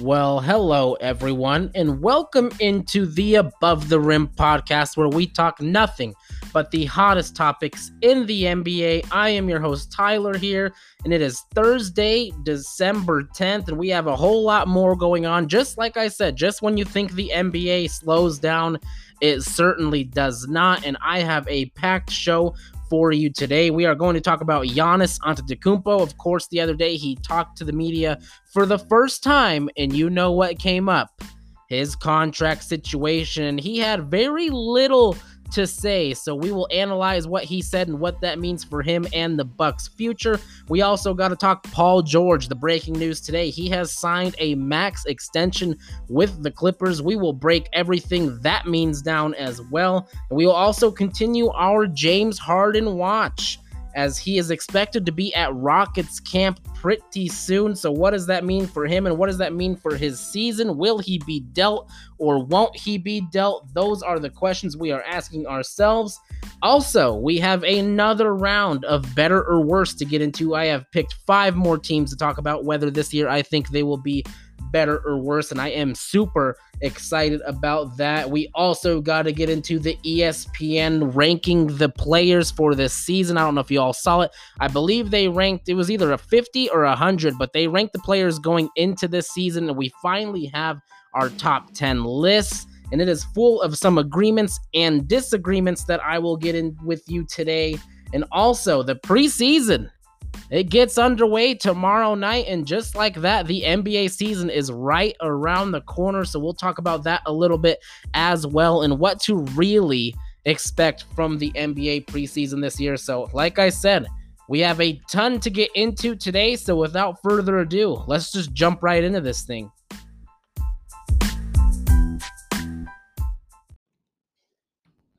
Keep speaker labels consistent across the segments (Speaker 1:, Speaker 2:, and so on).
Speaker 1: Well, hello everyone, and welcome into the Above the Rim podcast where we talk nothing but the hottest topics in the NBA. I am your host, Tyler, here, and it is Thursday, December 10th, and we have a whole lot more going on. Just like I said, just when you think the NBA slows down, it certainly does not. And I have a packed show for you today. We are going to talk about Giannis Antetokounmpo. Of course, the other day he talked to the media for the first time, and you know what came up? His contract situation. He had very little to say. So we will analyze what he said and what that means for him and the Bucks' future. We also got to talk Paul George. The breaking news today: he has signed a max extension with the Clippers. We will break everything that means down as well. And we will also continue our James Harden watch as he is expected to be at Rockets camp pretty soon. So, what does that mean for him and what does that mean for his season? Will he be dealt or won't he be dealt? Those are the questions we are asking ourselves. Also, we have another round of better or worse to get into. I have picked five more teams to talk about whether this year I think they will be better or worse. And I am super excited about that. We also got to get into the ESPN ranking the players for this season. I don't know if you all saw it. I believe they ranked, it was either a 50 or a 100, but they ranked the players going into this season. And we finally have our top 10 lists. And it is full of some agreements and disagreements that I will get in with you today. And also the preseason it gets underway tomorrow night, and just like that, the NBA season is right around the corner. So we'll talk about that a little bit as well and what to really expect from the NBA preseason this year. So, like I said, we have a ton to get into today. So, without further ado, let's just jump right into this thing.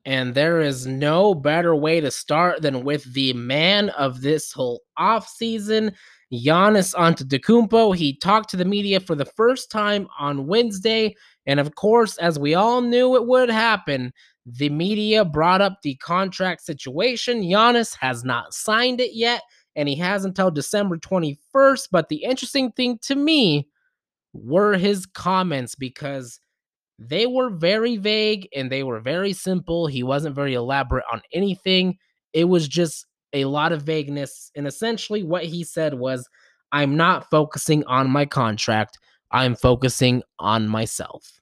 Speaker 1: And there is no better way to start than with the man of this whole offseason, Giannis Antetokounmpo. He talked to the media for the first time on Wednesday. And of course, as we all knew it would happen, the media brought up the contract situation. Giannis has not signed it yet, and he has until December 21st. But the interesting thing to me were his comments because they were very vague and they were very simple. He wasn't very elaborate on anything. It was just a lot of vagueness. And essentially, what he said was, I'm not focusing on my contract, I'm focusing on myself.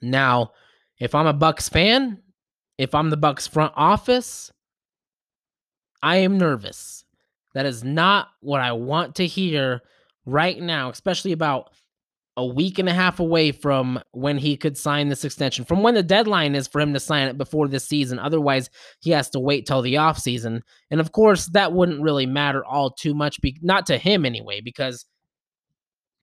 Speaker 1: Now, if I'm a Bucks fan, if I'm the Bucks front office, I am nervous. That is not what I want to hear right now, especially about a week and a half away from when he could sign this extension, from when the deadline is for him to sign it before this season. Otherwise, he has to wait till the offseason. And of course, that wouldn't really matter all too much, be- not to him anyway, because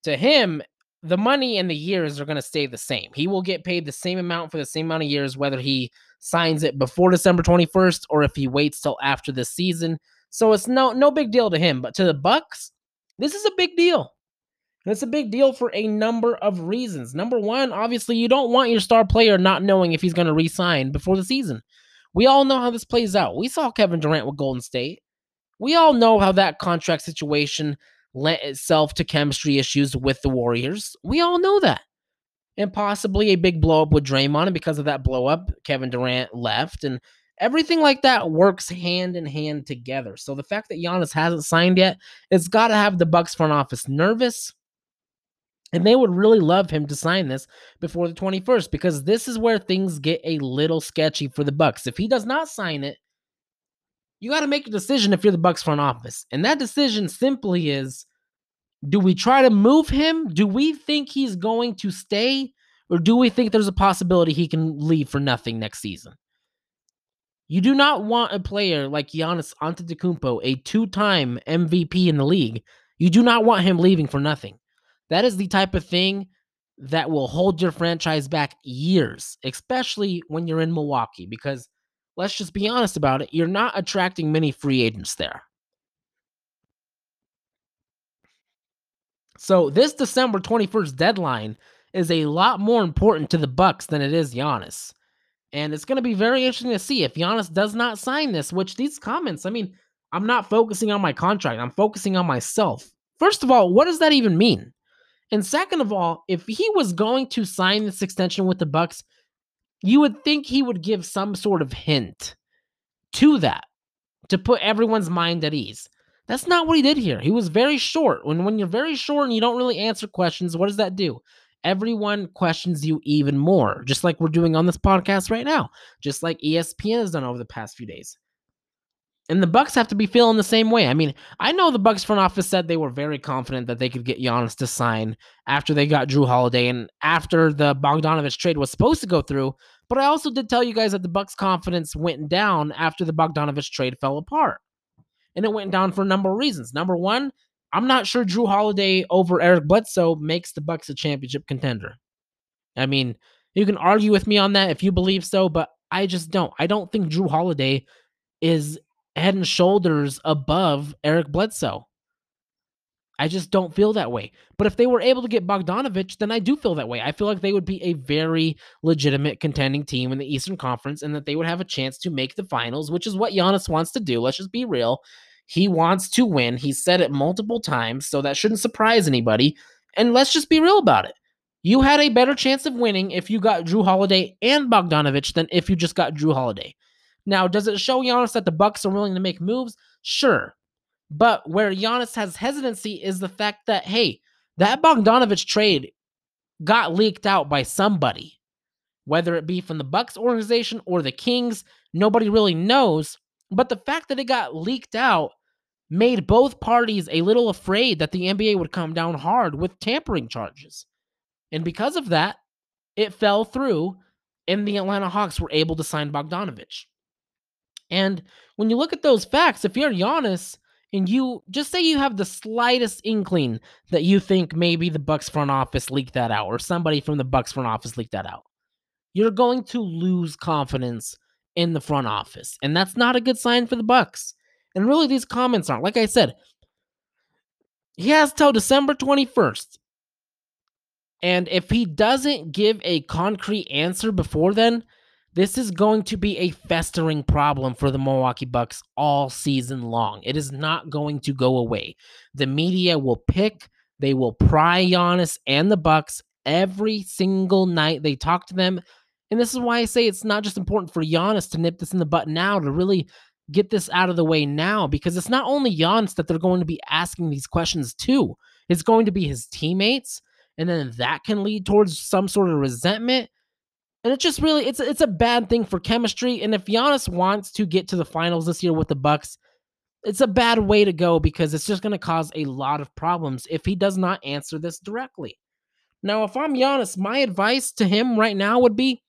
Speaker 1: to him, the money and the years are going to stay the same. He will get paid the same amount for the same amount of years, whether he signs it before December 21st or if he waits till after the season. So it's no no big deal to him. But to the Bucks, this is a big deal. And it's a big deal for a number of reasons. Number one, obviously, you don't want your star player not knowing if he's going to resign before the season. We all know how this plays out. We saw Kevin Durant with Golden State. We all know how that contract situation lent itself to chemistry issues with the Warriors. We all know that. And possibly a big blow up with Draymond. And because of that blow up, Kevin Durant left. And everything like that works hand in hand together. So the fact that Giannis hasn't signed yet, it's got to have the Bucks front office nervous and they would really love him to sign this before the 21st because this is where things get a little sketchy for the Bucks. If he does not sign it, you got to make a decision if you're the Bucks front office. And that decision simply is do we try to move him? Do we think he's going to stay or do we think there's a possibility he can leave for nothing next season? You do not want a player like Giannis Antetokounmpo, a two-time MVP in the league. You do not want him leaving for nothing. That is the type of thing that will hold your franchise back years, especially when you're in Milwaukee, because let's just be honest about it, you're not attracting many free agents there. So this December 21st deadline is a lot more important to the Bucks than it is Giannis. And it's going to be very interesting to see if Giannis does not sign this, which these comments, I mean, I'm not focusing on my contract. I'm focusing on myself. First of all, what does that even mean? And second of all, if he was going to sign this extension with the Bucks, you would think he would give some sort of hint to that to put everyone's mind at ease. That's not what he did here. He was very short. When when you're very short and you don't really answer questions, what does that do? Everyone questions you even more, just like we're doing on this podcast right now, just like ESPN has done over the past few days. And the Bucks have to be feeling the same way. I mean, I know the Bucks front office said they were very confident that they could get Giannis to sign after they got Jrue Holiday and after the Bogdanovic trade was supposed to go through. But I also did tell you guys that the Bucks' confidence went down after the Bogdanovic trade fell apart. And it went down for a number of reasons. Number one, I'm not sure Jrue Holiday over Eric Bledsoe makes the Bucks a championship contender. I mean, you can argue with me on that if you believe so, but I just don't. I don't think Jrue Holiday is head and shoulders above Eric Bledsoe. I just don't feel that way. But if they were able to get Bogdanovic, then I do feel that way. I feel like they would be a very legitimate contending team in the Eastern Conference and that they would have a chance to make the finals, which is what Giannis wants to do. Let's just be real. He wants to win. He said it multiple times, so that shouldn't surprise anybody. And let's just be real about it. You had a better chance of winning if you got Jrue Holiday and Bogdanovic than if you just got Jrue Holiday. Now, does it show Giannis that the Bucks are willing to make moves? Sure. But where Giannis has hesitancy is the fact that, hey, that Bogdanovic trade got leaked out by somebody, whether it be from the Bucks organization or the Kings, nobody really knows. But the fact that it got leaked out made both parties a little afraid that the NBA would come down hard with tampering charges. And because of that, it fell through, and the Atlanta Hawks were able to sign Bogdanovic. And when you look at those facts, if you're Giannis and you just say you have the slightest inkling that you think maybe the Bucks front office leaked that out or somebody from the Bucks front office leaked that out, you're going to lose confidence in the front office. And that's not a good sign for the Bucks. And really these comments aren't. Like I said, he has till December 21st. And if he doesn't give a concrete answer before then, this is going to be a festering problem for the Milwaukee Bucks all season long. It is not going to go away. The media will pick, they will pry Giannis and the Bucks every single night they talk to them. And this is why I say it's not just important for Giannis to nip this in the butt now, to really get this out of the way now, because it's not only Giannis that they're going to be asking these questions to, it's going to be his teammates. And then that can lead towards some sort of resentment. And it's just really it's it's a bad thing for chemistry. And if Giannis wants to get to the finals this year with the Bucks, it's a bad way to go because it's just going to cause a lot of problems if he does not answer this directly. Now, if I'm Giannis, my advice to him right now would be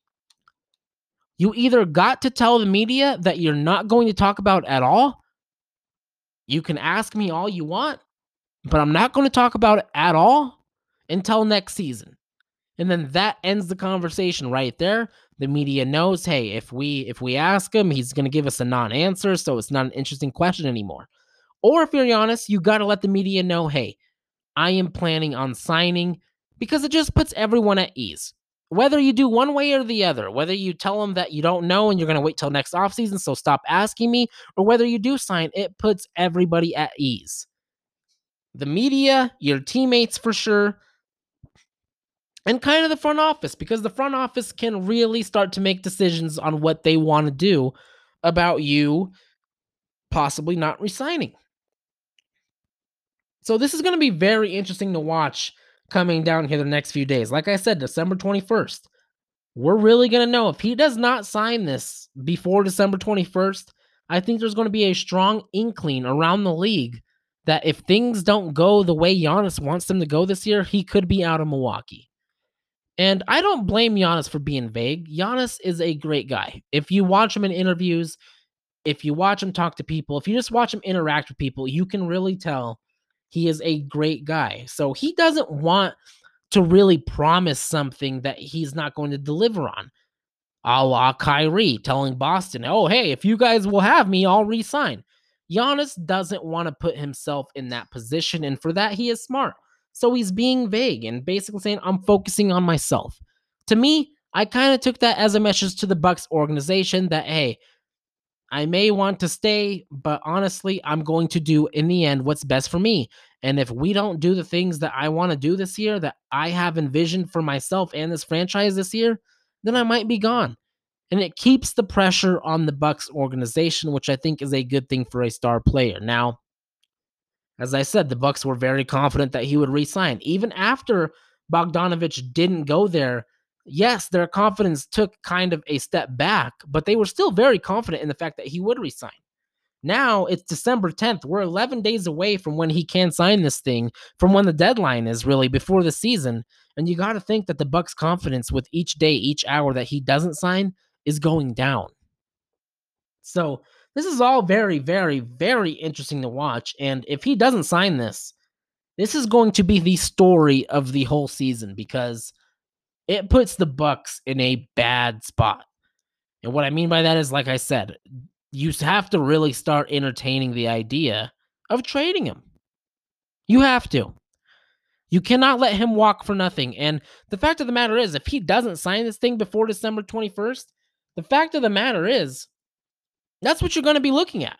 Speaker 1: you either got to tell the media that you're not going to talk about at all. You can ask me all you want, but I'm not going to talk about it at all until next season and then that ends the conversation right there. The media knows hey if we if we ask him he's going to give us a non-answer so it's not an interesting question anymore. Or if you're honest you got to let the media know hey i am planning on signing because it just puts everyone at ease. Whether you do one way or the other whether you tell them that you don't know and you're going to wait till next offseason so stop asking me or whether you do sign it puts everybody at ease. The media your teammates for sure and kind of the front office because the front office can really start to make decisions on what they want to do about you possibly not resigning. So this is going to be very interesting to watch coming down here the next few days. Like I said, December 21st. We're really going to know if he does not sign this before December 21st. I think there's going to be a strong inkling around the league that if things don't go the way Giannis wants them to go this year, he could be out of Milwaukee. And I don't blame Giannis for being vague. Giannis is a great guy. If you watch him in interviews, if you watch him talk to people, if you just watch him interact with people, you can really tell he is a great guy. So he doesn't want to really promise something that he's not going to deliver on. A la Kyrie telling Boston, oh, hey, if you guys will have me, I'll resign. Giannis doesn't want to put himself in that position. And for that, he is smart. So he's being vague and basically saying, I'm focusing on myself. To me, I kind of took that as a message to the Bucks organization that, hey, I may want to stay, but honestly, I'm going to do in the end what's best for me. And if we don't do the things that I want to do this year, that I have envisioned for myself and this franchise this year, then I might be gone. And it keeps the pressure on the Bucks organization, which I think is a good thing for a star player. Now, as I said, the Bucks were very confident that he would resign. Even after Bogdanovic didn't go there, yes, their confidence took kind of a step back, but they were still very confident in the fact that he would resign. Now it's December 10th. We're 11 days away from when he can sign this thing, from when the deadline is really before the season. And you got to think that the Bucks' confidence with each day, each hour that he doesn't sign is going down. So this is all very, very, very interesting to watch. And if he doesn't sign this, this is going to be the story of the whole season because it puts the Bucks in a bad spot. And what I mean by that is, like I said, you have to really start entertaining the idea of trading him. You have to. You cannot let him walk for nothing. And the fact of the matter is, if he doesn't sign this thing before December 21st, the fact of the matter is, that's what you're going to be looking at.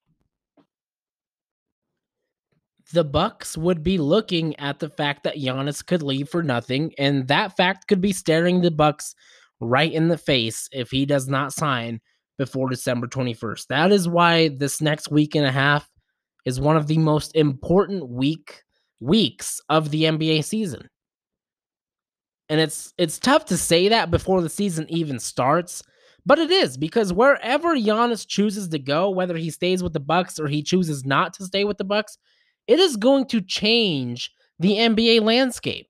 Speaker 1: The Bucks would be looking at the fact that Giannis could leave for nothing, and that fact could be staring the Bucks right in the face if he does not sign before December 21st. That is why this next week and a half is one of the most important week weeks of the NBA season. And it's it's tough to say that before the season even starts but it is because wherever Giannis chooses to go, whether he stays with the Bucks or he chooses not to stay with the Bucks, it is going to change the NBA landscape.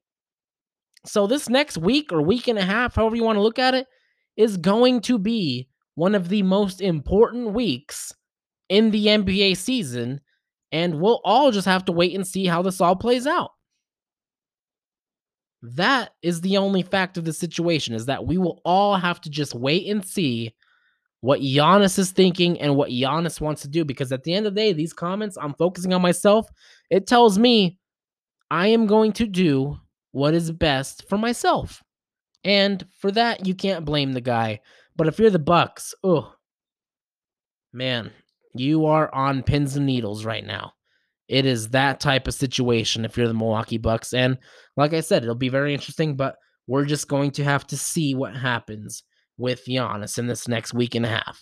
Speaker 1: So this next week or week and a half, however you want to look at it, is going to be one of the most important weeks in the NBA season and we'll all just have to wait and see how this all plays out. That is the only fact of the situation is that we will all have to just wait and see what Giannis is thinking and what Giannis wants to do. Because at the end of the day, these comments, I'm focusing on myself. It tells me I am going to do what is best for myself. And for that, you can't blame the guy. But if you're the Bucks, oh man, you are on pins and needles right now. It is that type of situation if you're the Milwaukee Bucks. And like I said, it'll be very interesting, but we're just going to have to see what happens with Giannis in this next week and a half.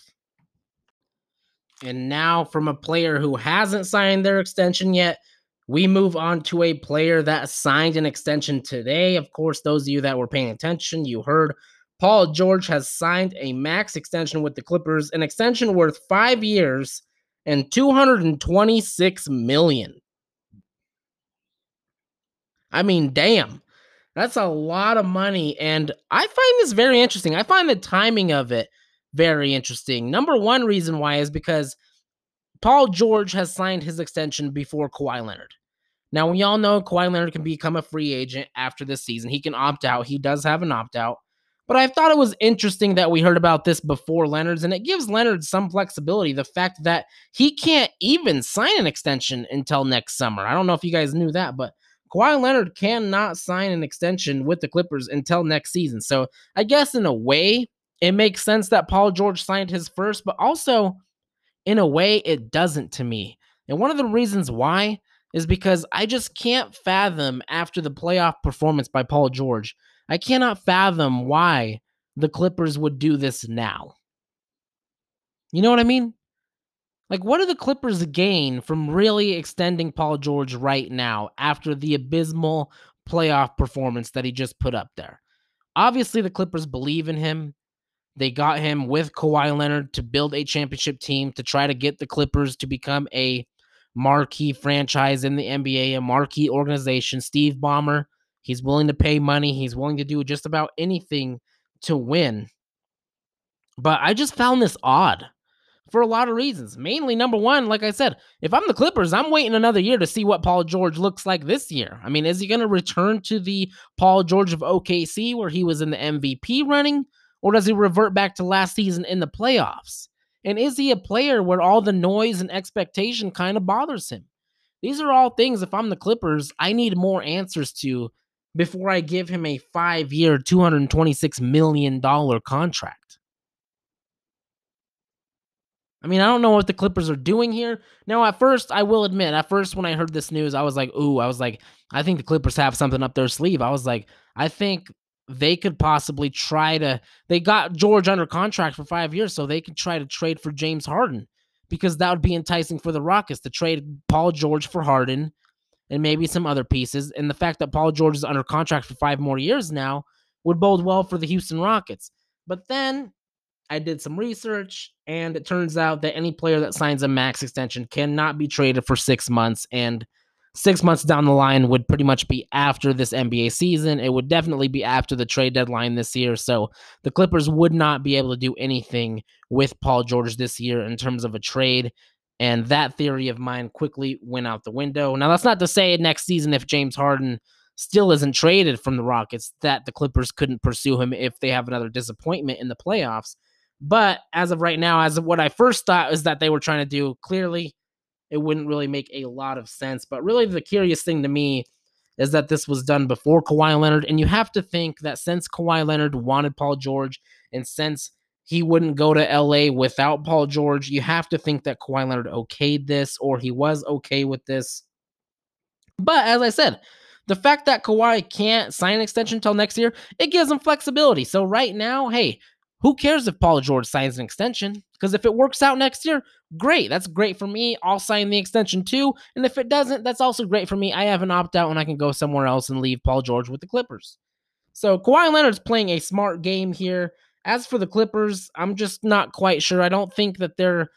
Speaker 1: And now, from a player who hasn't signed their extension yet, we move on to a player that signed an extension today. Of course, those of you that were paying attention, you heard Paul George has signed a max extension with the Clippers, an extension worth five years and 226 million. I mean, damn. That's a lot of money and I find this very interesting. I find the timing of it very interesting. Number one reason why is because Paul George has signed his extension before Kawhi Leonard. Now, we all know Kawhi Leonard can become a free agent after this season. He can opt out. He does have an opt out. But I thought it was interesting that we heard about this before Leonard's, and it gives Leonard some flexibility. The fact that he can't even sign an extension until next summer. I don't know if you guys knew that, but Kawhi Leonard cannot sign an extension with the Clippers until next season. So I guess in a way, it makes sense that Paul George signed his first, but also in a way, it doesn't to me. And one of the reasons why is because I just can't fathom after the playoff performance by Paul George I cannot fathom why the Clippers would do this now. You know what I mean? Like, what do the Clippers gain from really extending Paul George right now after the abysmal playoff performance that he just put up there? Obviously, the Clippers believe in him. They got him with Kawhi Leonard to build a championship team to try to get the Clippers to become a marquee franchise in the NBA, a marquee organization. Steve Ballmer He's willing to pay money. He's willing to do just about anything to win. But I just found this odd for a lot of reasons. Mainly, number one, like I said, if I'm the Clippers, I'm waiting another year to see what Paul George looks like this year. I mean, is he going to return to the Paul George of OKC where he was in the MVP running, or does he revert back to last season in the playoffs? And is he a player where all the noise and expectation kind of bothers him? These are all things, if I'm the Clippers, I need more answers to before I give him a five year, $226 million contract. I mean, I don't know what the Clippers are doing here. Now, at first, I will admit, at first, when I heard this news, I was like, ooh, I was like, I think the Clippers have something up their sleeve. I was like, I think they could possibly try to. They got George under contract for five years, so they could try to trade for James Harden because that would be enticing for the Rockets to trade Paul George for Harden and maybe some other pieces. And the fact that Paul George is under contract for five more years now would bode well for the Houston Rockets. But then I did some research, and it turns out that any player that signs a max extension cannot be traded for six months. And six months down the line would pretty much be after this NBA season. It would definitely be after the trade deadline this year. So the Clippers would not be able to do anything with Paul George this year in terms of a trade. And that theory of mine quickly went out the window. Now, that's not to say next season, if James Harden still isn't traded from the Rockets, that the Clippers couldn't pursue him if they have another disappointment in the playoffs. But as of right now, as of what I first thought is that they were trying to do, clearly it wouldn't really make a lot of sense. But really, the curious thing to me is that this was done before Kawhi Leonard. And you have to think that since Kawhi Leonard wanted Paul George and since he wouldn't go to LA without Paul George, you have to think that Kawhi Leonard okayed this or he was okay with this. But as I said, the fact that Kawhi can't sign an extension until next year, it gives him flexibility. So right now, hey, who cares if Paul George signs an extension? Because if it works out next year, great. That's great for me. I'll sign the extension too. And if it doesn't, that's also great for me. I have an opt out and I can go somewhere else and leave Paul George with the Clippers. So Kawhi Leonard's playing a smart game here. As for the Clippers, I'm just not quite sure. I don't think that they're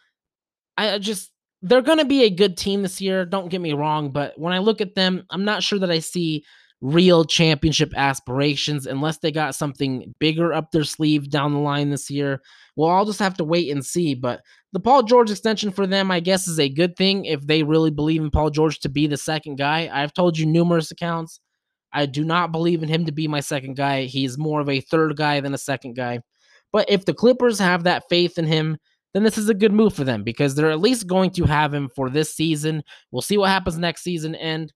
Speaker 1: I just they're going to be a good team this year, don't get me wrong, but when I look at them, I'm not sure that I see real championship aspirations unless they got something bigger up their sleeve down the line this year. Well, I'll just have to wait and see, but the Paul George extension for them, I guess, is a good thing if they really believe in Paul George to be the second guy. I've told you numerous accounts. I do not believe in him to be my second guy. He's more of a third guy than a second guy. But if the Clippers have that faith in him, then this is a good move for them because they're at least going to have him for this season. We'll see what happens next season. And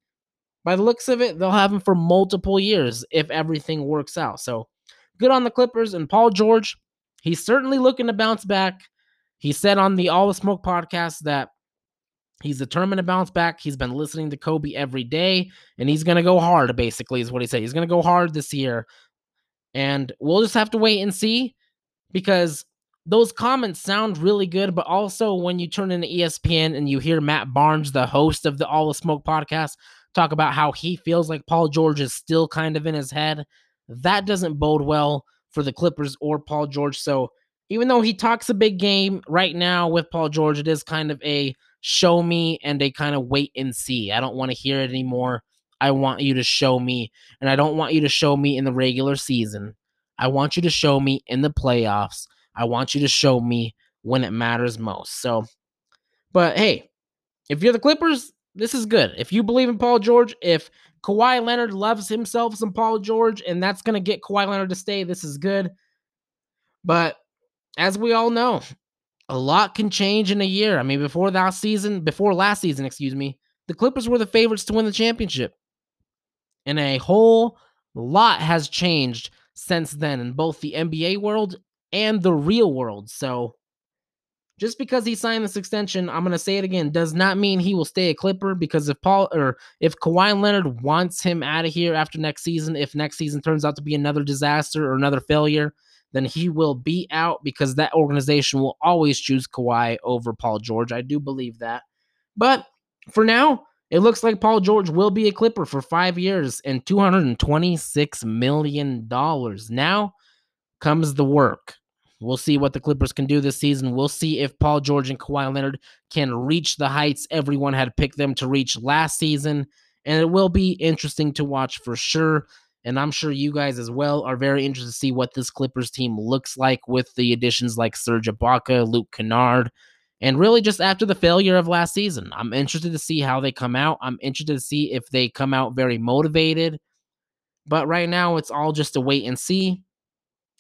Speaker 1: by the looks of it, they'll have him for multiple years if everything works out. So good on the Clippers and Paul George. He's certainly looking to bounce back. He said on the All the Smoke podcast that he's determined to bounce back. He's been listening to Kobe every day, and he's going to go hard, basically, is what he said. He's going to go hard this year. And we'll just have to wait and see because those comments sound really good, but also when you turn into ESPN and you hear Matt Barnes, the host of the All the Smoke podcast, talk about how he feels like Paul George is still kind of in his head, that doesn't bode well for the Clippers or Paul George. So even though he talks a big game right now with Paul George, it is kind of a show me and a kind of wait and see. I don't want to hear it anymore. I want you to show me, and I don't want you to show me in the regular season. I want you to show me in the playoffs. I want you to show me when it matters most. So, but hey, if you're the Clippers, this is good. If you believe in Paul George, if Kawhi Leonard loves himself some Paul George, and that's going to get Kawhi Leonard to stay, this is good. But as we all know, a lot can change in a year. I mean, before that season, before last season, excuse me, the Clippers were the favorites to win the championship. And a whole lot has changed since then in both the NBA world and the real world. So just because he signed this extension, I'm going to say it again, does not mean he will stay a Clipper because if Paul or if Kawhi Leonard wants him out of here after next season, if next season turns out to be another disaster or another failure, then he will be out because that organization will always choose Kawhi over Paul George. I do believe that. But for now, it looks like Paul George will be a Clipper for five years and $226 million. Now comes the work. We'll see what the Clippers can do this season. We'll see if Paul George and Kawhi Leonard can reach the heights everyone had picked them to reach last season. And it will be interesting to watch for sure. And I'm sure you guys as well are very interested to see what this Clippers team looks like with the additions like Serge Ibaka, Luke Kennard, and really just after the failure of last season. I'm interested to see how they come out. I'm interested to see if they come out very motivated. But right now, it's all just a wait and see.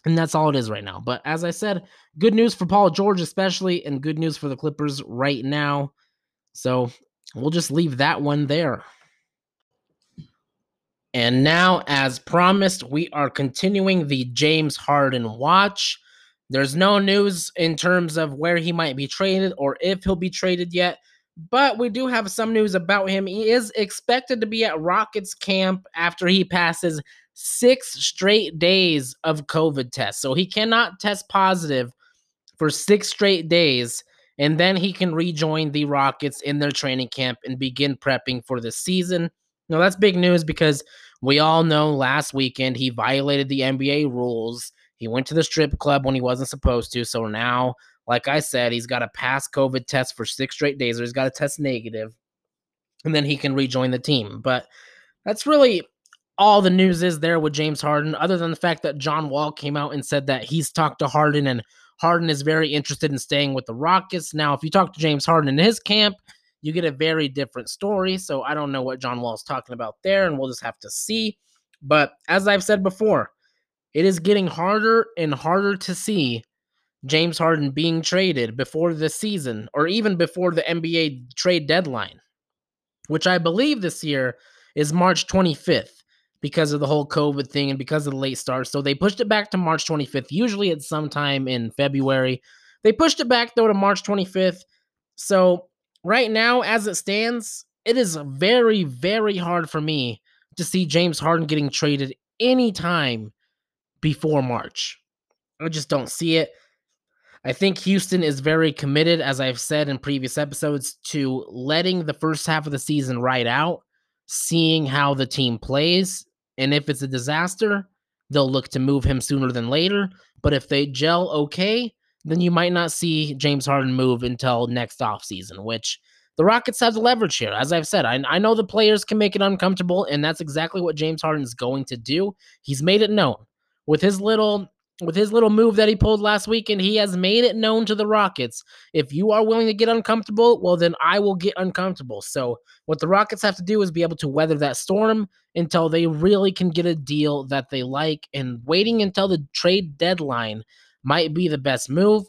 Speaker 1: And that's all it is right now. But as I said, good news for Paul George, especially, and good news for the Clippers right now. So we'll just leave that one there. And now, as promised, we are continuing the James Harden watch. There's no news in terms of where he might be traded or if he'll be traded yet, but we do have some news about him. He is expected to be at Rockets camp after he passes six straight days of COVID tests. So he cannot test positive for six straight days, and then he can rejoin the Rockets in their training camp and begin prepping for the season. Now, that's big news because we all know last weekend he violated the NBA rules he went to the strip club when he wasn't supposed to. So now, like I said, he's got to pass COVID test for six straight days, or he's got to test negative, and then he can rejoin the team. But that's really all the news is there with James Harden, other than the fact that John Wall came out and said that he's talked to Harden and Harden is very interested in staying with the Rockets. Now, if you talk to James Harden in his camp, you get a very different story. So I don't know what John Wall is talking about there, and we'll just have to see. But as I've said before, it is getting harder and harder to see James Harden being traded before the season or even before the NBA trade deadline, which I believe this year is March 25th because of the whole COVID thing and because of the late start. So they pushed it back to March 25th. Usually it's sometime in February. They pushed it back though to March 25th. So right now, as it stands, it is very, very hard for me to see James Harden getting traded anytime before March. I just don't see it. I think Houston is very committed, as I've said in previous episodes, to letting the first half of the season ride out, seeing how the team plays. And if it's a disaster, they'll look to move him sooner than later. But if they gel okay, then you might not see James Harden move until next offseason, which the Rockets have the leverage here. As I've said, I, I know the players can make it uncomfortable, and that's exactly what James Harden is going to do. He's made it known with his little with his little move that he pulled last weekend, he has made it known to the Rockets. If you are willing to get uncomfortable, well, then I will get uncomfortable. So, what the Rockets have to do is be able to weather that storm until they really can get a deal that they like. And waiting until the trade deadline might be the best move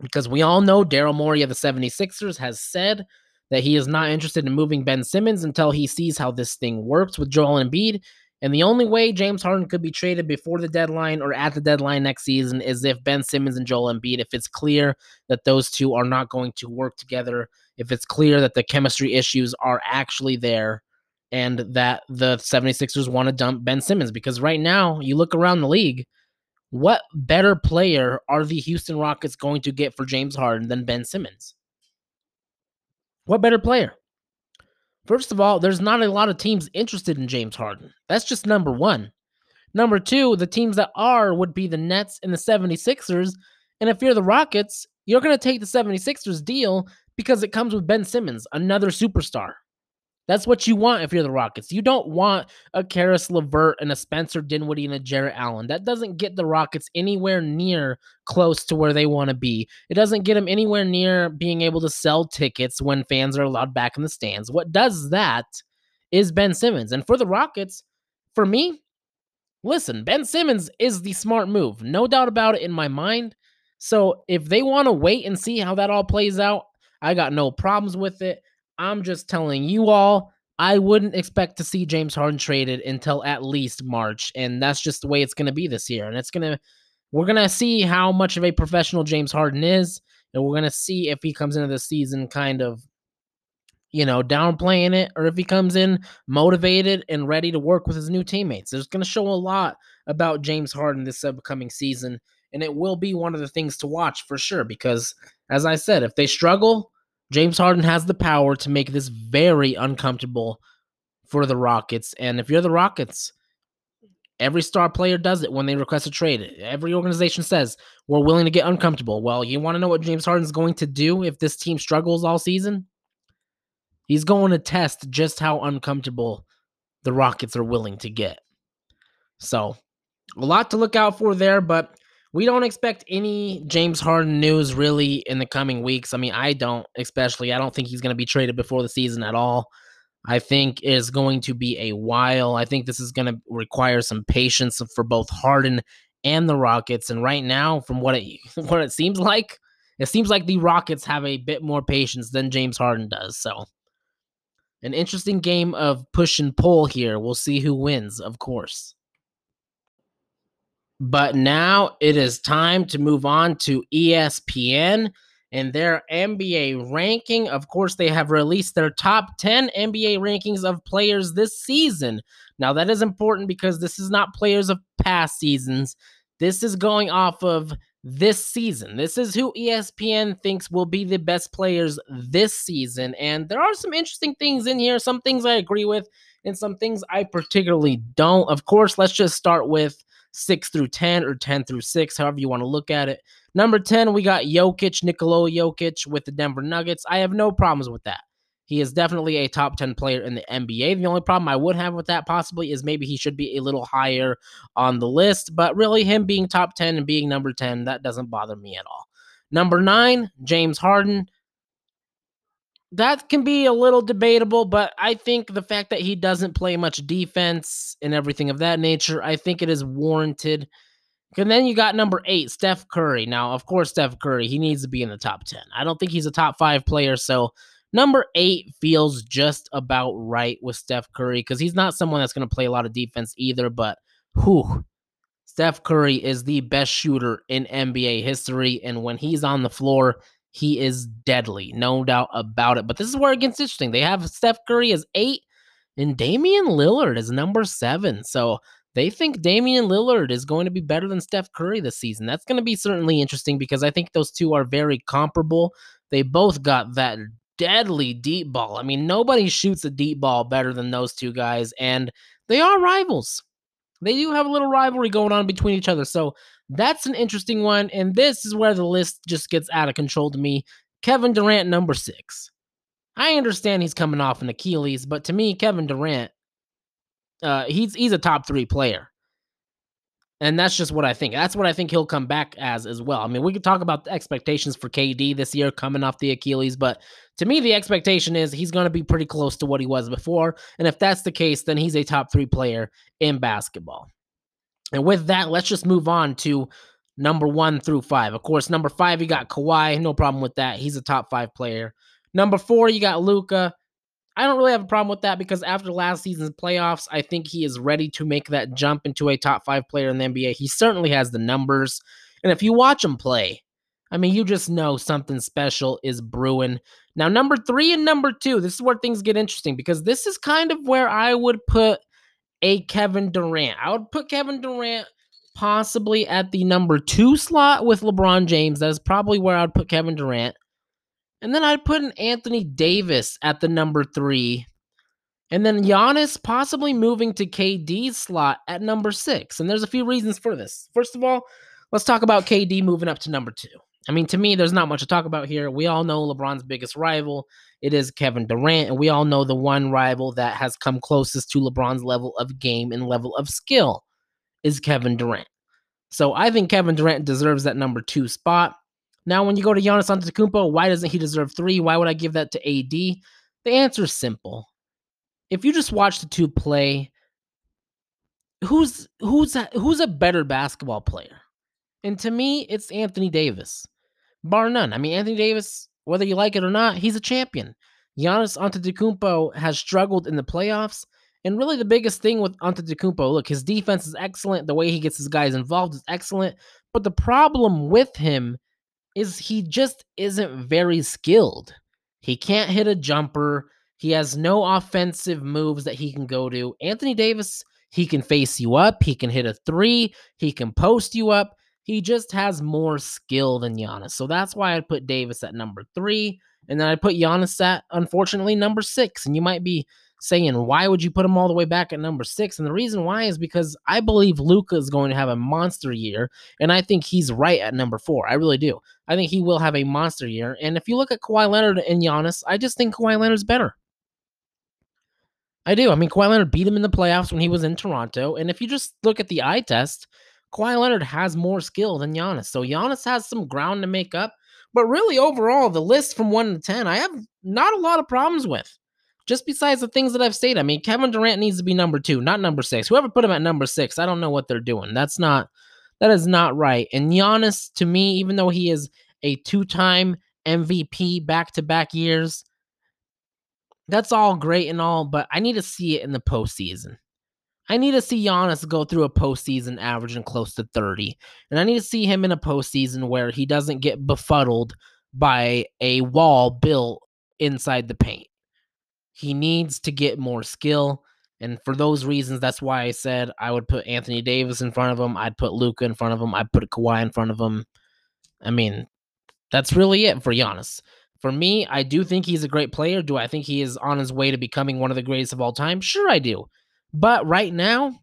Speaker 1: because we all know Daryl Morey of the 76ers has said that he is not interested in moving Ben Simmons until he sees how this thing works with Joel Embiid. And the only way James Harden could be traded before the deadline or at the deadline next season is if Ben Simmons and Joel Embiid, if it's clear that those two are not going to work together, if it's clear that the chemistry issues are actually there, and that the 76ers want to dump Ben Simmons. Because right now, you look around the league, what better player are the Houston Rockets going to get for James Harden than Ben Simmons? What better player? First of all, there's not a lot of teams interested in James Harden. That's just number one. Number two, the teams that are would be the Nets and the 76ers. And if you're the Rockets, you're going to take the 76ers deal because it comes with Ben Simmons, another superstar. That's what you want if you're the Rockets. You don't want a Caris LeVert and a Spencer Dinwiddie and a Jarrett Allen. That doesn't get the Rockets anywhere near close to where they want to be. It doesn't get them anywhere near being able to sell tickets when fans are allowed back in the stands. What does that is Ben Simmons. And for the Rockets, for me, listen, Ben Simmons is the smart move. No doubt about it in my mind. So if they want to wait and see how that all plays out, I got no problems with it. I'm just telling you all, I wouldn't expect to see James Harden traded until at least March. And that's just the way it's going to be this year. And it's going to, we're going to see how much of a professional James Harden is. And we're going to see if he comes into the season kind of, you know, downplaying it or if he comes in motivated and ready to work with his new teammates. There's going to show a lot about James Harden this upcoming season. And it will be one of the things to watch for sure. Because, as I said, if they struggle, James Harden has the power to make this very uncomfortable for the Rockets. And if you're the Rockets, every star player does it when they request a trade. Every organization says, we're willing to get uncomfortable. Well, you want to know what James Harden's going to do if this team struggles all season? He's going to test just how uncomfortable the Rockets are willing to get. So, a lot to look out for there, but we don't expect any James Harden news really in the coming weeks. I mean, I don't, especially. I don't think he's going to be traded before the season at all. I think is going to be a while. I think this is going to require some patience for both Harden and the Rockets. And right now, from what it what it seems like, it seems like the Rockets have a bit more patience than James Harden does. So, an interesting game of push and pull here. We'll see who wins, of course. But now it is time to move on to ESPN and their NBA ranking. Of course, they have released their top 10 NBA rankings of players this season. Now, that is important because this is not players of past seasons. This is going off of this season. This is who ESPN thinks will be the best players this season. And there are some interesting things in here, some things I agree with, and some things I particularly don't. Of course, let's just start with 6 through 10 or 10 through 6, however you want to look at it. Number 10, we got Jokic, Nikola Jokic with the Denver Nuggets. I have no problems with that. He is definitely a top 10 player in the NBA. The only problem I would have with that possibly is maybe he should be a little higher on the list, but really, him being top 10 and being number 10, that doesn't bother me at all. Number nine, James Harden. That can be a little debatable, but I think the fact that he doesn't play much defense and everything of that nature, I think it is warranted. And then you got number eight, Steph Curry. Now, of course, Steph Curry, he needs to be in the top 10. I don't think he's a top five player. So number eight feels just about right with Steph Curry because he's not someone that's going to play a lot of defense either. But whew, Steph Curry is the best shooter in NBA history. And when he's on the floor, he is deadly, no doubt about it. But this is where it gets interesting. They have Steph Curry as eight and Damian Lillard is number seven. So they think Damian Lillard is going to be better than Steph Curry this season. That's going to be certainly interesting because I think those two are very comparable. They both got that deadly deep ball. I mean, nobody shoots a deep ball better than those two guys, and they are rivals. They do have a little rivalry going on between each other. So that's an interesting one. And this is where the list just gets out of control to me. Kevin Durant, number six. I understand he's coming off an Achilles, but to me, Kevin Durant uh, he's he's a top three player. And that's just what I think. That's what I think he'll come back as as well. I mean, we could talk about the expectations for KD this year coming off the Achilles, but to me, the expectation is he's going to be pretty close to what he was before. And if that's the case, then he's a top three player in basketball. And with that, let's just move on to number one through five. Of course, number five, you got Kawhi. No problem with that. He's a top five player. Number four, you got Luka. I don't really have a problem with that because after last season's playoffs, I think he is ready to make that jump into a top five player in the NBA. He certainly has the numbers. And if you watch him play, I mean, you just know something special is brewing. Now, number three and number two, this is where things get interesting because this is kind of where I would put a Kevin Durant. I would put Kevin Durant possibly at the number two slot with LeBron James. That is probably where I'd put Kevin Durant. And then I'd put an Anthony Davis at the number three. And then Giannis possibly moving to KD's slot at number six. And there's a few reasons for this. First of all, let's talk about KD moving up to number two. I mean, to me, there's not much to talk about here. We all know LeBron's biggest rival. It is Kevin Durant. And we all know the one rival that has come closest to LeBron's level of game and level of skill is Kevin Durant. So I think Kevin Durant deserves that number two spot. Now, when you go to Giannis Antetokounmpo, why doesn't he deserve three? Why would I give that to AD? The answer is simple. If you just watch the two play, who's who's a, who's a better basketball player? And to me, it's Anthony Davis, bar none. I mean, Anthony Davis, whether you like it or not, he's a champion. Giannis Antetokounmpo has struggled in the playoffs, and really the biggest thing with Antetokounmpo, look, his defense is excellent. The way he gets his guys involved is excellent, but the problem with him is he just isn't very skilled. He can't hit a jumper. He has no offensive moves that he can go to. Anthony Davis, he can face you up. He can hit a three. He can post you up. He just has more skill than Giannis. So that's why I put Davis at number three. And then I put Giannis at, unfortunately, number six. And you might be saying, why would you put him all the way back at number six? And the reason why is because I believe Luka is going to have a monster year, and I think he's right at number four. I really do. I think he will have a monster year. And if you look at Kawhi Leonard and Giannis, I just think Kawhi Leonard's better. I do. I mean, Kawhi Leonard beat him in the playoffs when he was in Toronto. And if you just look at the eye test, Kawhi Leonard has more skill than Giannis. So Giannis has some ground to make up. But really, overall, the list from one to 10, I have not a lot of problems with just besides the things that I've stated. I mean, Kevin Durant needs to be number two, not number six. Whoever put him at number six, I don't know what they're doing. That's not that is not right. And Giannis, to me, even though he is a two-time MVP back-to-back years, that's all great and all, but I need to see it in the postseason. I need to see Giannis go through a postseason averaging close to 30. And I need to see him in a postseason where he doesn't get befuddled by a wall built inside the paint. He needs to get more skill. And for those reasons, that's why I said I would put Anthony Davis in front of him. I'd put Luka in front of him. I'd put Kawhi in front of him. I mean, that's really it for Giannis. For me, I do think he's a great player. Do I think he is on his way to becoming one of the greatest of all time? Sure, I do. But right now,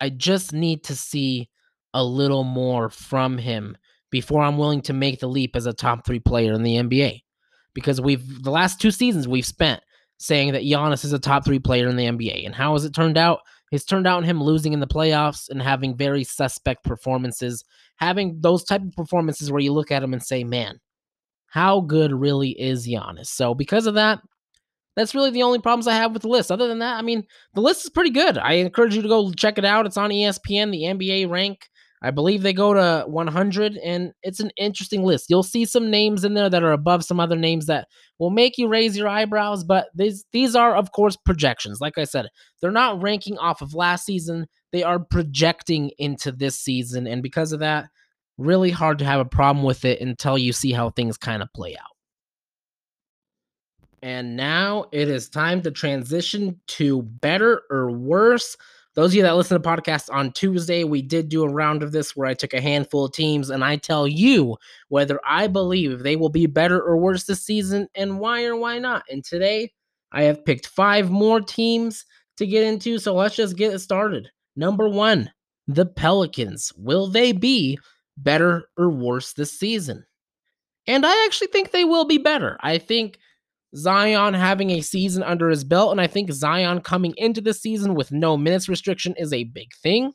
Speaker 1: I just need to see a little more from him before I'm willing to make the leap as a top three player in the NBA. Because we've the last two seasons we've spent saying that Giannis is a top three player in the NBA. And how has it turned out? It's turned out him losing in the playoffs and having very suspect performances, having those type of performances where you look at him and say, man, how good really is Giannis? So because of that, that's really the only problems I have with the list. Other than that, I mean, the list is pretty good. I encourage you to go check it out. It's on ESPN, the NBA rank. I believe they go to 100, and it's an interesting list. You'll see some names in there that are above some other names that will make you raise your eyebrows, but these these are, of course, projections. Like I said, they're not ranking off of last season. They are projecting into this season, and because of that, really hard to have a problem with it until you see how things kind of play out. And now it is time to transition to better or worse. Those of you that listen to podcasts on Tuesday, we did do a round of this where I took a handful of teams and I tell you whether I believe they will be better or worse this season and why or why not. And today I have picked five more teams to get into. So let's just get it started. Number one, the Pelicans. Will they be better or worse this season? And I actually think they will be better. I think Zion having a season under his belt. And I think Zion coming into the season with no minutes restriction is a big thing.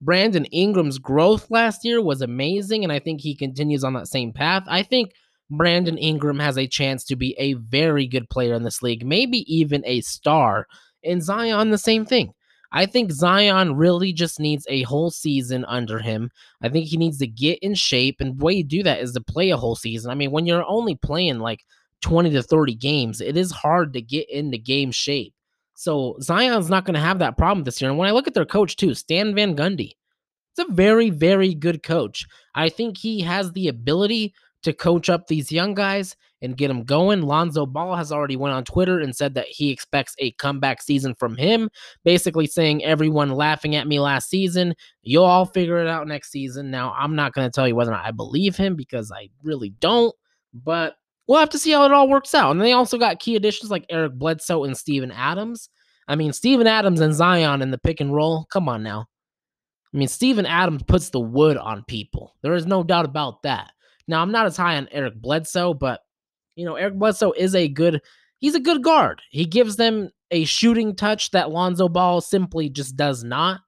Speaker 1: Brandon Ingram's growth last year was amazing, and I think he continues on that same path. I think Brandon Ingram has a chance to be a very good player in this league, maybe even a star. And Zion, the same thing. I think Zion really just needs a whole season under him. I think he needs to get in shape, and the way you do that is to play a whole season. I mean, when you're only playing like 20 to 30 games, it is hard to get into game shape. So Zion's not going to have that problem this year. And when I look at their coach too, Stan Van Gundy, it's a very, very good coach. I think he has the ability to coach up these young guys and get them going. Lonzo Ball has already went on Twitter and said that he expects a comeback season from him, basically saying everyone laughing at me last season, you'll all figure it out next season. Now, I'm not going to tell you whether or not I believe him because I really don't, but we'll have to see how it all works out. And they also got key additions like Eric Bledsoe and Steven Adams. I mean, Steven Adams and Zion in the pick and roll. Come on now. I mean, Steven Adams puts the wood on people. There is no doubt about that. Now, I'm not as high on Eric Bledsoe, but you know, Eric Bledsoe is a good he's a good guard. He gives them a shooting touch that Lonzo Ball simply just does not.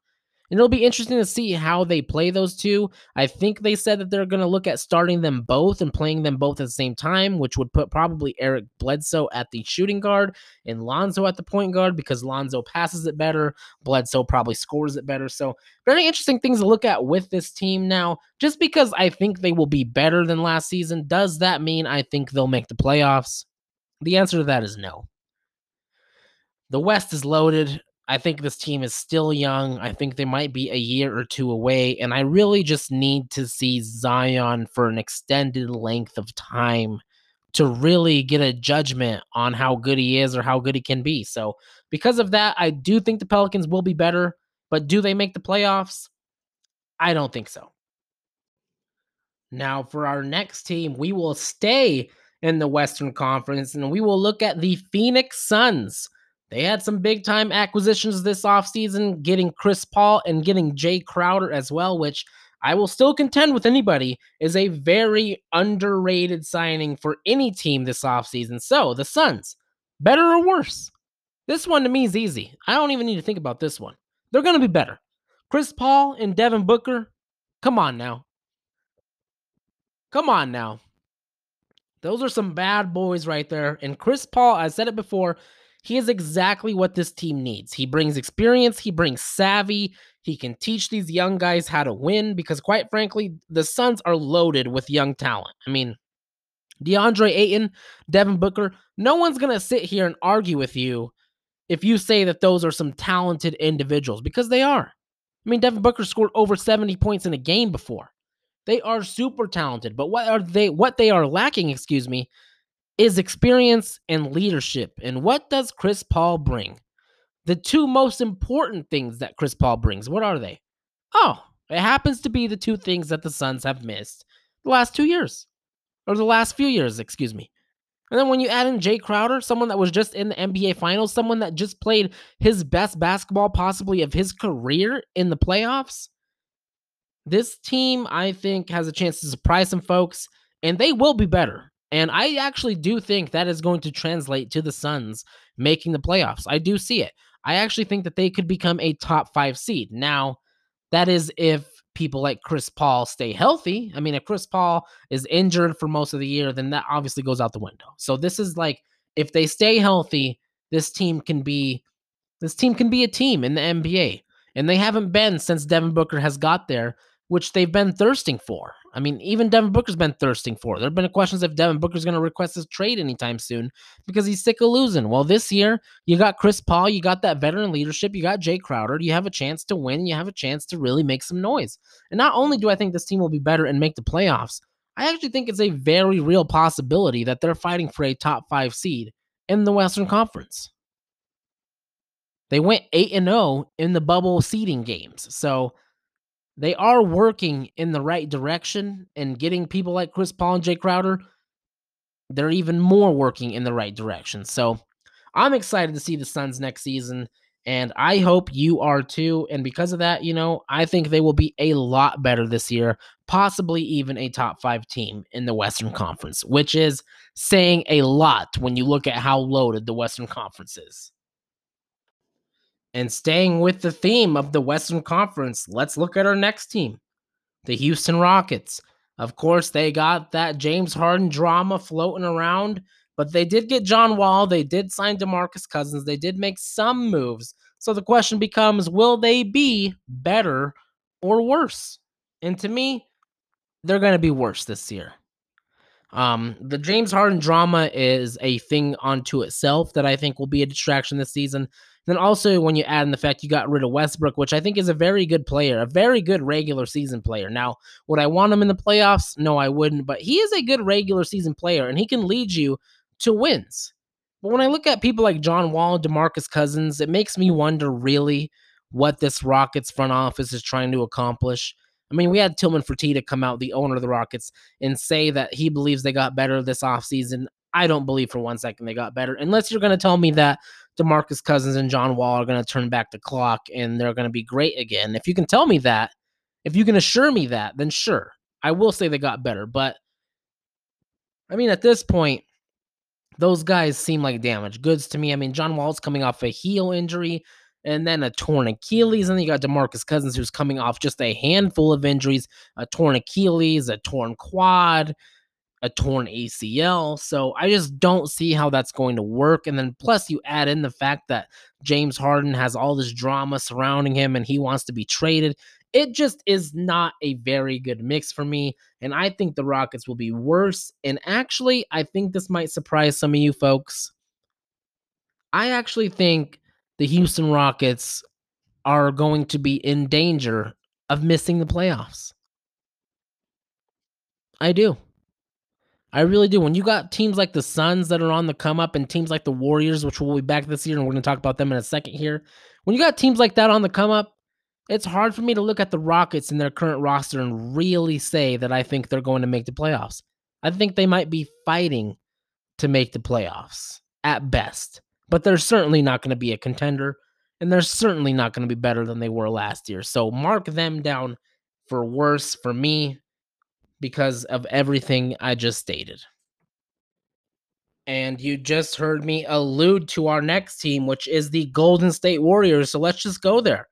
Speaker 1: And it'll be interesting to see how they play those two. I think they said that they're going to look at starting them both and playing them both at the same time, which would put probably Eric Bledsoe at the shooting guard and Lonzo at the point guard because Lonzo passes it better. Bledsoe probably scores it better. So, very interesting things to look at with this team now. Just because I think they will be better than last season, does that mean I think they'll make the playoffs? The answer to that is no. The West is loaded. I think this team is still young. I think they might be a year or two away. And I really just need to see Zion for an extended length of time to really get a judgment on how good he is or how good he can be. So, because of that, I do think the Pelicans will be better. But do they make the playoffs? I don't think so. Now, for our next team, we will stay in the Western Conference and we will look at the Phoenix Suns. They had some big time acquisitions this offseason, getting Chris Paul and getting Jay Crowder as well, which I will still contend with anybody is a very underrated signing for any team this offseason. So, the Suns, better or worse? This one to me is easy. I don't even need to think about this one. They're going to be better. Chris Paul and Devin Booker, come on now. Come on now. Those are some bad boys right there. And Chris Paul, I said it before, he is exactly what this team needs. He brings experience, he brings savvy, he can teach these young guys how to win because, quite frankly, the Suns are loaded with young talent. I mean, DeAndre Ayton, Devin Booker, no one's going to sit here and argue with you if you say that those are some talented individuals because they are. I mean, Devin Booker scored over 70 points in a game before. They are super talented, but what are they what they are lacking, excuse me, is experience and leadership. And what does Chris Paul bring? The two most important things that Chris Paul brings, what are they? Oh, it happens to be the two things that the Suns have missed the last two years, or the last few years, excuse me. And then when you add in Jay Crowder, someone that was just in the NBA Finals, someone that just played his best basketball possibly of his career in the playoffs, this team, I think, has a chance to surprise some folks, and they will be better. And I actually do think that is going to translate to the Suns making the playoffs. I do see it. I actually think that they could become a top five seed. Now, that is if people like Chris Paul stay healthy. I mean, if Chris Paul is injured for most of the year, then that obviously goes out the window. So this is like if they stay healthy, this team can be this team can be a team in the NBA. And they haven't been since Devin Booker has got there which they've been thirsting for. I mean, even Devin Booker's been thirsting for. There have been questions if Devin Booker's going to request his trade anytime soon because he's sick of losing. Well, this year, you got Chris Paul, you got that veteran leadership, you got Jay Crowder, you have a chance to win, you have a chance to really make some noise. And not only do I think this team will be better and make the playoffs, I actually think it's a very real possibility that they're fighting for a top five seed in the Western Conference. They went 8 and 0 in the bubble seeding games. So, they are working in the right direction and getting people like Chris Paul and Jay Crowder. They're even more working in the right direction. So I'm excited to see the Suns next season. And I hope you are too. And because of that, you know, I think they will be a lot better this year, possibly even a top five team in the Western Conference, which is saying a lot when you look at how loaded the Western Conference is. And staying with the theme of the Western Conference, let's look at our next team, the Houston Rockets. Of course, they got that James Harden drama floating around, but they did get John Wall. They did sign DeMarcus Cousins. They did make some moves. So the question becomes will they be better or worse? And to me, they're going to be worse this year. Um, the James Harden drama is a thing unto itself that I think will be a distraction this season. Then also when you add in the fact you got rid of Westbrook, which I think is a very good player, a very good regular season player. Now, would I want him in the playoffs? No, I wouldn't, but he is a good regular season player and he can lead you to wins. But when I look at people like John Wall, DeMarcus Cousins, it makes me wonder really what this Rockets front office is trying to accomplish. I mean, we had Tillman Fertitta come out, the owner of the Rockets, and say that he believes they got better this offseason. I don't believe for one second they got better, unless you're going to tell me that DeMarcus Cousins and John Wall are going to turn back the clock and they're going to be great again. If you can tell me that, if you can assure me that, then sure, I will say they got better. But I mean, at this point, those guys seem like damaged goods to me. I mean, John Wall's coming off a heel injury and then a torn Achilles. And then you got DeMarcus Cousins, who's coming off just a handful of injuries a torn Achilles, a torn quad, a torn ACL. So I just don't see how that's going to work. And then plus you add in the fact that James Harden has all this drama surrounding him and he wants to be traded. It just is not a very good mix for me. And I think the Rockets will be worse. And actually, I think this might surprise some of you folks. I actually think the Houston Rockets are going to be in danger of missing the playoffs. I do. I really do. When you got teams like the Suns that are on the come up and teams like the Warriors, which will be back this year, and we're going to talk about them in a second here. When you got teams like that on the come up, it's hard for me to look at the Rockets and their current roster and really say that I think they're going to make the playoffs. I think they might be fighting to make the playoffs at best, but they're certainly not going to be a contender, and they're certainly not going to be better than they were last year. So mark them down for worse for me because of everything I just stated. And you just heard me allude to our next team, which is the Golden State Warriors. So let's just go there.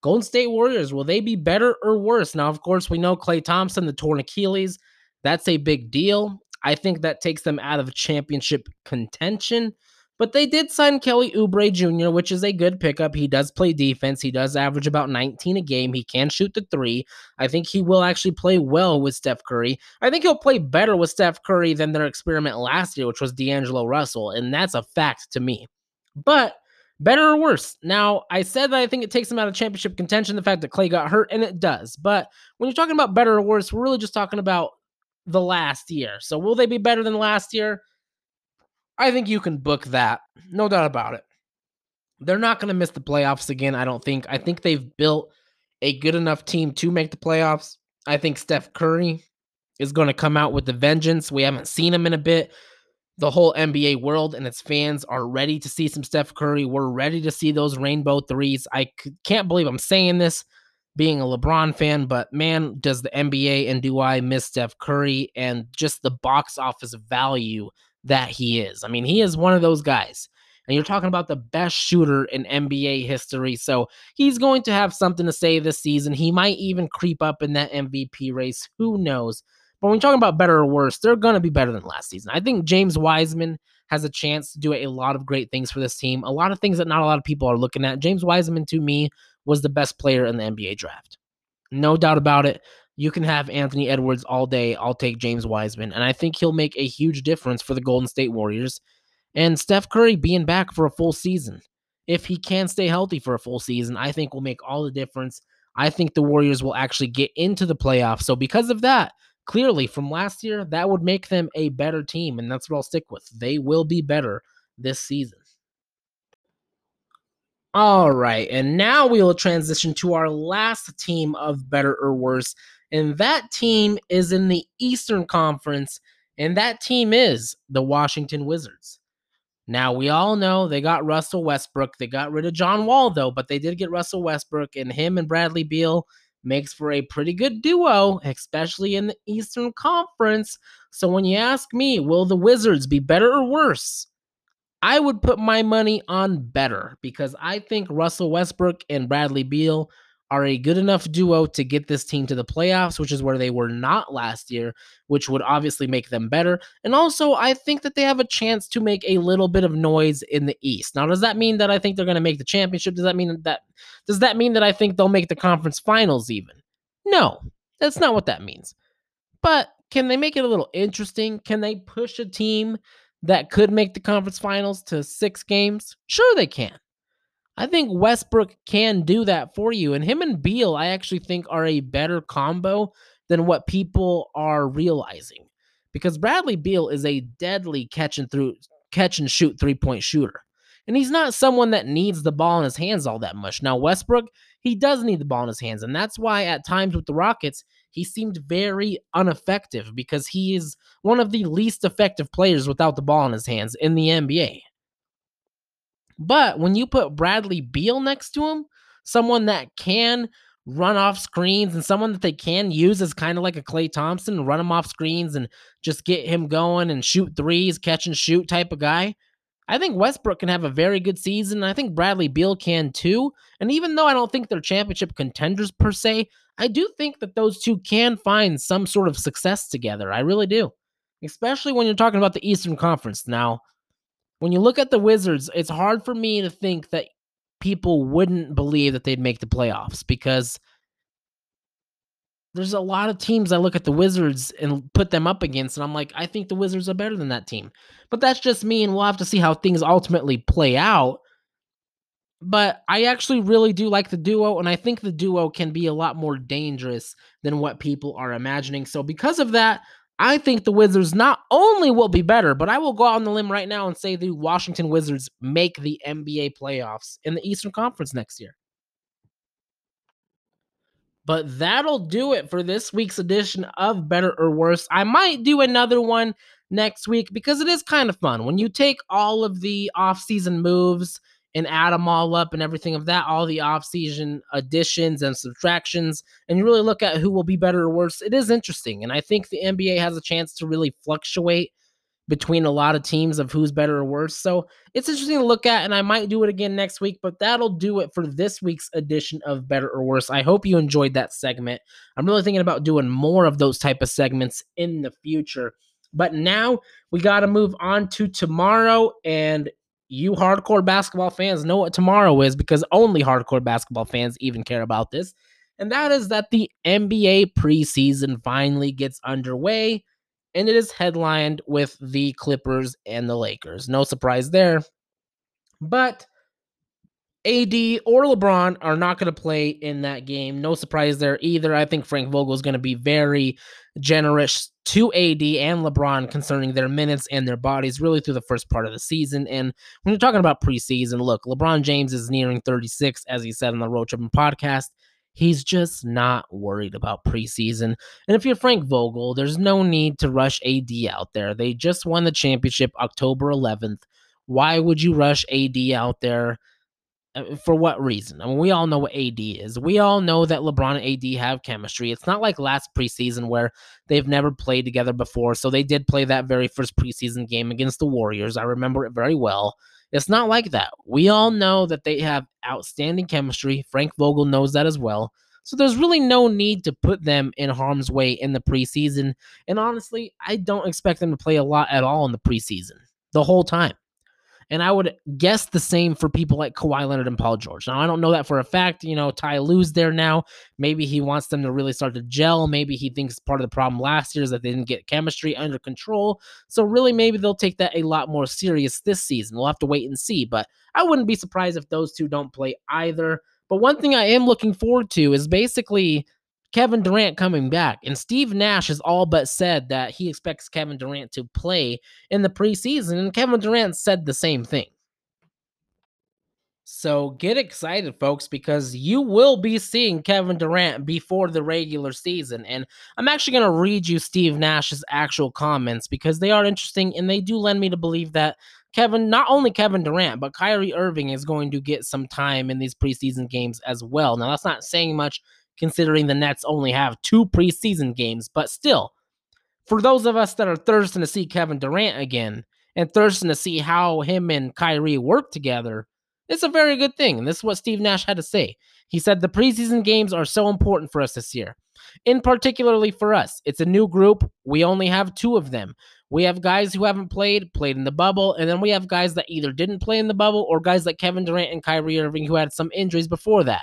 Speaker 1: Golden State Warriors, will they be better or worse? Now, of course, we know Klay Thompson, the torn Achilles. That's a big deal. I think that takes them out of championship contention. But they did sign Kelly Oubre Jr., which is a good pickup. He does play defense. He does average about 19 a game. He can shoot the three. I think he will actually play well with Steph Curry. I think he'll play better with Steph Curry than their experiment last year, which was D'Angelo Russell. And that's a fact to me. But Better or worse? Now, I said that I think it takes them out of championship contention, the fact that Klay got hurt, and it does. But when you're talking about better or worse, we're really just talking about the last year. So will they be better than last year? I think you can book that. No doubt about it. They're not going to miss the playoffs again, I don't think. I think they've built a good enough team to make the playoffs. I think Steph Curry is going to come out with the vengeance. We haven't seen him in a bit the whole NBA world and its fans are ready to see some Steph Curry. We're ready to see those rainbow threes. I can't believe I'm saying this being a LeBron fan, but man, does the NBA and do I miss Steph Curry and just the box office value that he is. I mean, he is one of those guys. And you're talking about the best shooter in NBA history. So he's going to have something to say this season. He might even creep up in that MVP race. Who knows? But when you're talking about better or worse, they're going to be better than last season. I think James Wiseman has a chance to do a lot of great things for this team. A lot of things that not a lot of people are looking at. James Wiseman, to me, was the best player in the NBA draft. No doubt about it. You can have Anthony Edwards all day. I'll take James Wiseman. And I think he'll make a huge difference for the Golden State Warriors. And Steph Curry being back for a full season. If he can stay healthy for a full season, I think will make all the difference. I think the Warriors will actually get into the playoffs. So, because of that, clearly from last year, that would make them a better team, and that's what I'll stick with. They will be better this season. All right, and now we will transition to our last team of better or worse, and that team is in the Eastern Conference, and that team is the Washington Wizards. Now, we all know they got Russell Westbrook. They got rid of John Wall, though, but they did get Russell Westbrook, and him and Bradley Beal makes for a pretty good duo, especially in the Eastern Conference. So when you ask me, will the Wizards be better or worse? I would put my money on better because I think Russell Westbrook and Bradley Beal are a good enough duo to get this team to the playoffs, which is where they were not last year, which would obviously make them better. And also, I think that they have a chance to make a little bit of noise in the East. Now, does that mean that I think they're going to make the championship? Does that mean that does that mean that I think they'll make the conference finals even? No. That's not what that means. But can they make it a little interesting? Can they push a team that could make the conference finals to 6 games? Sure they can. I think Westbrook can do that for you. And him and Beal, I actually think, are a better combo than what people are realizing. Because Bradley Beal is a deadly catch and through catch and shoot three point shooter. And he's not someone that needs the ball in his hands all that much. Now, Westbrook, he does need the ball in his hands. And that's why at times with the Rockets, he seemed very ineffective because he is one of the least effective players without the ball in his hands in the NBA. But when you put Bradley Beal next to him, someone that can run off screens and someone that they can use as kind of like a Klay Thompson, run him off screens and just get him going and shoot threes, catch and shoot type of guy. I think Westbrook can have a very good season. I think Bradley Beal can too. And even though I don't think they're championship contenders per se, I do think that those two can find some sort of success together. I really do. Especially when you're talking about the Eastern Conference. Now, when you look at the Wizards, it's hard for me to think that people wouldn't believe that they'd make the playoffs because there's a lot of teams I look at the Wizards and put them up against, and I'm like, I think the Wizards are better than that team. But that's just me, and we'll have to see how things ultimately play out. But I actually really do like the duo, and I think the duo can be a lot more dangerous than what people are imagining. So, because of that, I think the Wizards not only will be better, but I will go out on the limb right now and say the Washington Wizards make the NBA playoffs in the Eastern Conference next year. But that'll do it for this week's edition of Better or Worse. I might do another one next week because it is kind of fun. When you take all of the off-season moves and add them all up and everything of that, all the off-season additions and subtractions, and you really look at who will be better or worse, it is interesting. And I think the NBA has a chance to really fluctuate between a lot of teams of who's better or worse. So it's interesting to look at, and I might do it again next week, but that'll do it for this week's edition of Better or Worse. I hope you enjoyed that segment. I'm really thinking about doing more of those type of segments in the future. But now we got to move on to tomorrow, and you hardcore basketball fans know what tomorrow is because only hardcore basketball fans even care about this. And that is that the NBA preseason finally gets underway and it is headlined with the Clippers and the Lakers. No surprise there. But AD or LeBron are not going to play in that game. No surprise there either. I think Frank Vogel is going to be very generous to AD and LeBron concerning their minutes and their bodies really through the first part of the season. And when you're talking about preseason, look, LeBron James is nearing 36, as he said on the Road Tripping podcast. He's just not worried about preseason. And if you're Frank Vogel, there's no need to rush AD out there. They just won the championship October 11th. Why would you rush AD out there? Uh, for what reason? I mean, we all know what AD is. We all know that LeBron and AD have chemistry. It's not like last preseason where they've never played together before. So they did play that very first preseason game against the Warriors. I remember it very well. It's not like that. We all know that they have outstanding chemistry. Frank Vogel knows that as well. So there's really no need to put them in harm's way in the preseason. And honestly, I don't expect them to play a lot at all in the preseason the whole time. And I would guess the same for people like Kawhi Leonard and Paul George. Now, I don't know that for a fact. You know, Ty Lue's there now. Maybe he wants them to really start to gel. Maybe he thinks part of the problem last year is that they didn't get chemistry under control. So, really, maybe they'll take that a lot more serious this season. We'll have to wait and see. But I wouldn't be surprised if those two don't play either. But one thing I am looking forward to is basically Kevin Durant coming back. And Steve Nash has all but said that he expects Kevin Durant to play in the preseason. And Kevin Durant said the same thing. So get excited, folks, because you will be seeing Kevin Durant before the regular season. And I'm actually going to read you Steve Nash's actual comments because they are interesting and they do lend me to believe that Kevin, not only Kevin Durant, but Kyrie Irving is going to get some time in these preseason games as well. Now, that's not saying much considering the Nets only have two preseason games. But still, for those of us that are thirsting to see Kevin Durant again and thirsting to see how him and Kyrie work together, it's a very good thing. And this is what Steve Nash had to say. He said the preseason games are so important for us this year. In particularly for us, it's a new group. We only have two of them. We have guys who haven't played, played in the bubble, and then we have guys that either didn't play in the bubble or guys like Kevin Durant and Kyrie Irving who had some injuries before that.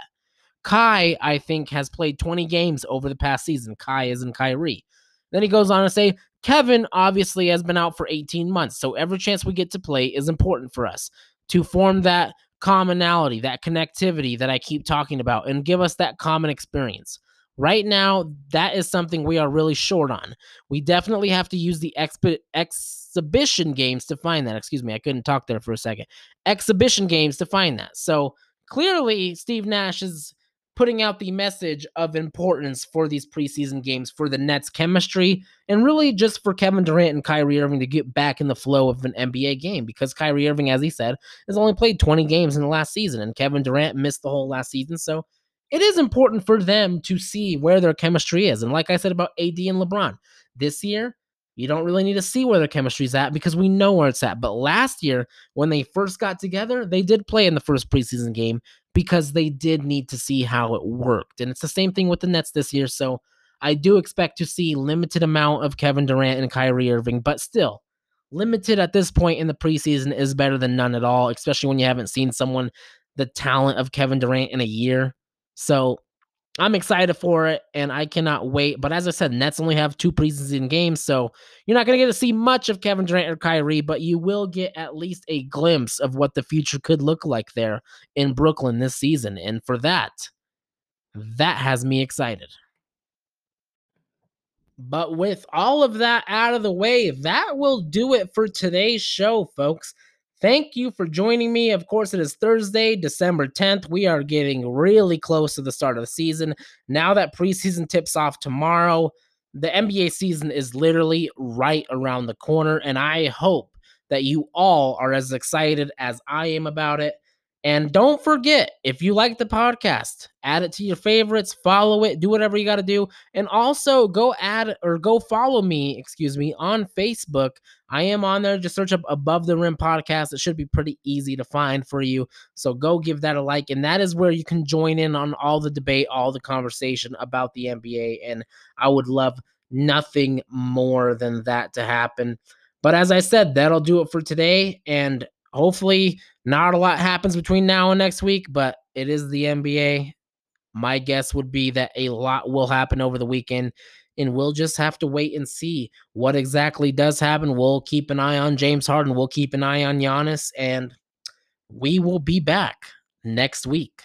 Speaker 1: Ky, I think, has played 20 games over the past season. Ky is in Kyrie. Then he goes on to say, Kevin obviously has been out for 18 months, so every chance we get to play is important for us to form that commonality, that connectivity that I keep talking about, and give us that common experience. Right now, that is something we are really short on. We definitely have to use the exp- exhibition games to find that. Excuse me, I couldn't talk there for a second. Exhibition games to find that. So clearly, Steve Nash is putting out the message of importance for these preseason games for the Nets chemistry and really just for Kevin Durant and Kyrie Irving to get back in the flow of an NBA game because Kyrie Irving, as he said, has only played 20 games in the last season and Kevin Durant missed the whole last season. So it is important for them to see where their chemistry is. And like I said about AD and LeBron, this year, you don't really need to see where their chemistry's at because we know where it's at. But last year, when they first got together, they did play in the first preseason game because they did need to see how it worked. And it's the same thing with the Nets this year. So I do expect to see limited amount of Kevin Durant and Kyrie Irving, but still limited at this point in the preseason is better than none at all, especially when you haven't seen someone the talent of Kevin Durant in a year. So I'm excited for it and I cannot wait. But as I said, Nets only have two preseason games, so you're not going to get to see much of Kevin Durant or Kyrie, but you will get at least a glimpse of what the future could look like there in Brooklyn this season. And for that, that has me excited. But with all of that out of the way, that will do it for today's show, folks. Thank you for joining me. Of course, it is Thursday, December 10th. We are getting really close to the start of the season. Now that preseason tips off tomorrow, the NBA season is literally right around the corner. And I hope that you all are as excited as I am about it. And don't forget, if you like the podcast, add it to your favorites, follow it, do whatever you got to do. And also go add or go follow me, excuse me, on Facebook. I am on there. Just search up Above the Rim Podcast. It should be pretty easy to find for you. So go give that a like. And that is where you can join in on all the debate, all the conversation about the NBA. And I would love nothing more than that to happen. But as I said, that'll do it for today. And hopefully not a lot happens between now and next week, but it is the NBA. My guess would be that a lot will happen over the weekend, and we'll just have to wait and see what exactly does happen. We'll keep an eye on James Harden. We'll keep an eye on Giannis, and we will be back next week.